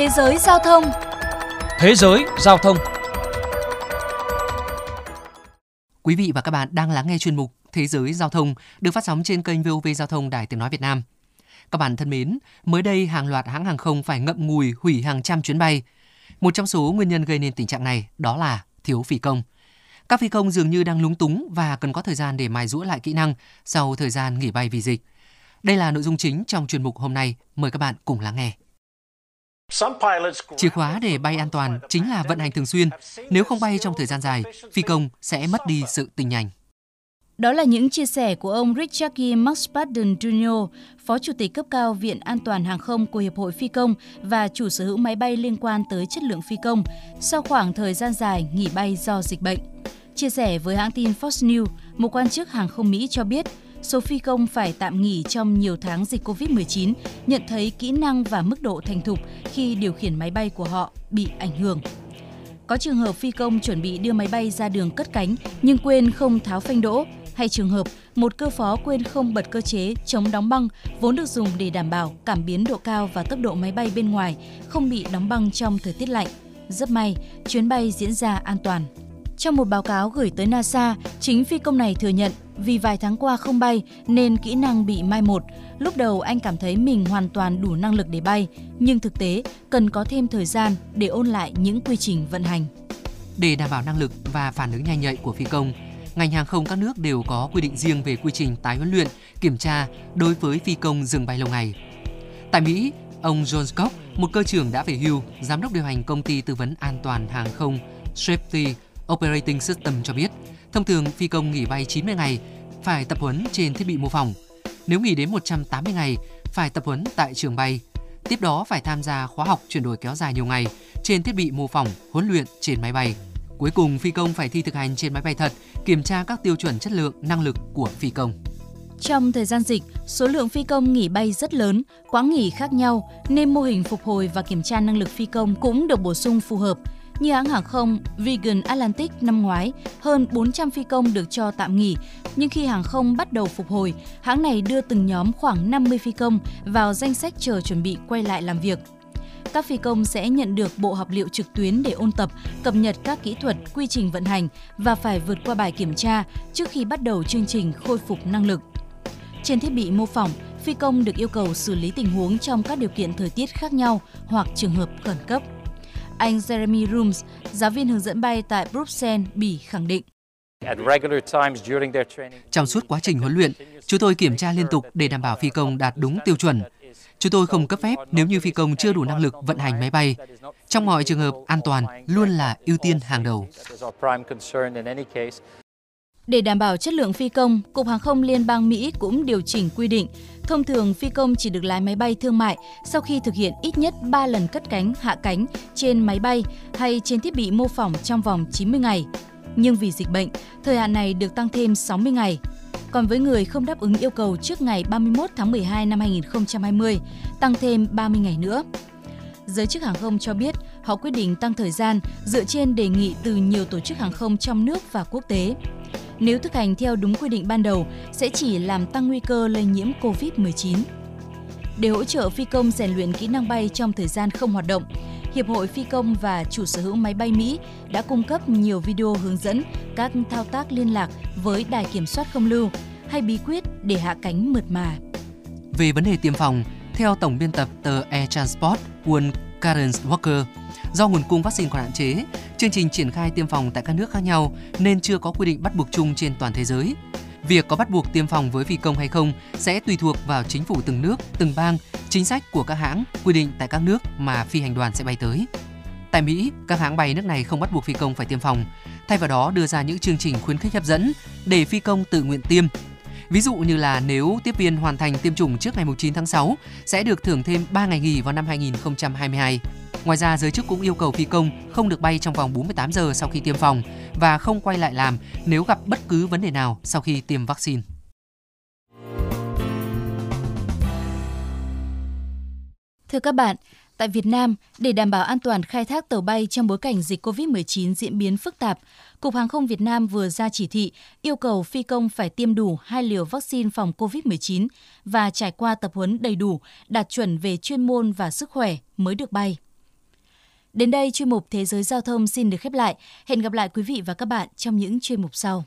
Thế giới giao thông Thế giới giao thông Quý vị và các bạn đang lắng nghe chuyên mục Thế giới giao thông được phát sóng trên kênh VOV Giao thông Đài Tiếng Nói Việt Nam. Các bạn thân mến, mới đây hàng loạt hãng hàng không phải ngậm ngùi hủy hàng trăm chuyến bay. Một trong số nguyên nhân gây nên tình trạng này đó là thiếu phi công. Các phi công dường như đang lúng túng và cần có thời gian để mài rũa lại kỹ năng sau thời gian nghỉ bay vì dịch. Đây là nội dung chính trong chuyên mục hôm nay. Mời các bạn cùng lắng nghe. Chìa khóa để bay an toàn chính là vận hành thường xuyên. Nếu không bay trong thời gian dài, phi công sẽ mất đi sự tinh nhanh. Đó là những chia sẻ của ông Richard G. Mountbatten Jr., Phó Chủ tịch cấp cao Viện An toàn Hàng không của Hiệp hội Phi công và chủ sở hữu máy bay liên quan tới chất lượng phi công sau khoảng thời gian dài nghỉ bay do dịch bệnh. Chia sẻ với hãng tin Fox News, một quan chức hàng không Mỹ cho biết số phi công phải tạm nghỉ trong nhiều tháng dịch COVID-19 nhận thấy kỹ năng và mức độ thành thục khi điều khiển máy bay của họ bị ảnh hưởng. Có trường hợp phi công chuẩn bị đưa máy bay ra đường cất cánh nhưng quên không tháo phanh đỗ, hay trường hợp một cơ phó quên không bật cơ chế chống đóng băng vốn được dùng để đảm bảo cảm biến độ cao và tốc độ máy bay bên ngoài không bị đóng băng trong thời tiết lạnh. Rất may, chuyến bay diễn ra an toàn. Trong một báo cáo gửi tới NASA, chính phi công này thừa nhận vì vài tháng qua không bay nên kỹ năng bị mai một. Lúc đầu anh cảm thấy mình hoàn toàn đủ năng lực để bay, nhưng thực tế cần có thêm thời gian để ôn lại những quy trình vận hành. Để đảm bảo năng lực và phản ứng nhanh nhạy của phi công, ngành hàng không các nước đều có quy định riêng về quy trình tái huấn luyện, kiểm tra đối với phi công dừng bay lâu ngày. Tại Mỹ, ông John Scott, một cơ trưởng đã về hưu, giám đốc điều hành công ty tư vấn an toàn hàng không Safety Operating System cho biết, thông thường phi công nghỉ bay 90 ngày phải tập huấn trên thiết bị mô phỏng. Nếu nghỉ đến 180 ngày, phải tập huấn tại trường bay. Tiếp đó phải tham gia khóa học chuyển đổi kéo dài nhiều ngày trên thiết bị mô phỏng, huấn luyện trên máy bay. Cuối cùng, phi công phải thi thực hành trên máy bay thật, kiểm tra các tiêu chuẩn chất lượng, năng lực của phi công. Trong thời gian dịch, số lượng phi công nghỉ bay rất lớn, quãng nghỉ khác nhau nên mô hình phục hồi và kiểm tra năng lực phi công cũng được bổ sung phù hợp. Như hãng hàng không Virgin Atlantic năm ngoái, hơn 400 phi công được cho tạm nghỉ, nhưng khi hàng không bắt đầu phục hồi, hãng này đưa từng nhóm khoảng 50 phi công vào danh sách chờ chuẩn bị quay lại làm việc. Các phi công sẽ nhận được bộ học liệu trực tuyến để ôn tập, cập nhật các kỹ thuật, quy trình vận hành và phải vượt qua bài kiểm tra trước khi bắt đầu chương trình khôi phục năng lực. Trên thiết bị mô phỏng, phi công được yêu cầu xử lý tình huống trong các điều kiện thời tiết khác nhau hoặc trường hợp khẩn cấp. Anh Jeremy Rooms, giáo viên hướng dẫn bay tại Bruxelles, Bỉ khẳng định. Trong suốt quá trình huấn luyện, chúng tôi kiểm tra liên tục để đảm bảo phi công đạt đúng tiêu chuẩn. Chúng tôi không cấp phép nếu như phi công chưa đủ năng lực vận hành máy bay. Trong mọi trường hợp, an toàn luôn là ưu tiên hàng đầu. Để đảm bảo chất lượng phi công, Cục Hàng không Liên bang Mỹ cũng điều chỉnh quy định. Thông thường, phi công chỉ được lái máy bay thương mại sau khi thực hiện ít nhất 3 lần cất cánh, hạ cánh trên máy bay hay trên thiết bị mô phỏng trong vòng 90 ngày. Nhưng vì dịch bệnh, thời hạn này được tăng thêm 60 ngày. Còn với người không đáp ứng yêu cầu trước ngày 31 tháng 12 năm 2020, tăng thêm 30 ngày nữa. Giới chức hàng không cho biết họ quyết định tăng thời gian dựa trên đề nghị từ nhiều tổ chức hàng không trong nước và quốc tế. Nếu thực hành theo đúng quy định ban đầu, sẽ chỉ làm tăng nguy cơ lây nhiễm COVID-19. Để hỗ trợ phi công rèn luyện kỹ năng bay trong thời gian không hoạt động, Hiệp hội Phi công và chủ sở hữu máy bay Mỹ đã cung cấp nhiều video hướng dẫn các thao tác liên lạc với đài kiểm soát không lưu hay bí quyết để hạ cánh mượt mà. Về vấn đề tiêm phòng, theo tổng biên tập tờ Air Transport Quân Karen Walker, do nguồn cung vaccine còn hạn chế, chương trình triển khai tiêm phòng tại các nước khác nhau nên chưa có quy định bắt buộc chung trên toàn thế giới. Việc có bắt buộc tiêm phòng với phi công hay không sẽ tùy thuộc vào chính phủ từng nước, từng bang, chính sách của các hãng, quy định tại các nước mà phi hành đoàn sẽ bay tới. Tại Mỹ, các hãng bay nước này không bắt buộc phi công phải tiêm phòng, thay vào đó đưa ra những chương trình khuyến khích hấp dẫn để phi công tự nguyện tiêm. Ví dụ như là nếu tiếp viên hoàn thành tiêm chủng trước ngày 9 tháng 6 sẽ được thưởng thêm 3 ngày nghỉ vào năm 2022. Ngoài ra, giới chức cũng yêu cầu phi công không được bay trong vòng 48 giờ sau khi tiêm phòng và không quay lại làm nếu gặp bất cứ vấn đề nào sau khi tiêm vaccine. Thưa các bạn, tại Việt Nam, để đảm bảo an toàn khai thác tàu bay trong bối cảnh dịch COVID-19 diễn biến phức tạp, Cục Hàng không Việt Nam vừa ra chỉ thị yêu cầu phi công phải tiêm đủ hai liều vaccine phòng COVID-19 và trải qua tập huấn đầy đủ, đạt chuẩn về chuyên môn và sức khỏe mới được bay. Đến đây chuyên mục Thế giới giao thông xin được khép lại. Hẹn gặp lại quý vị và các bạn trong những chuyên mục sau.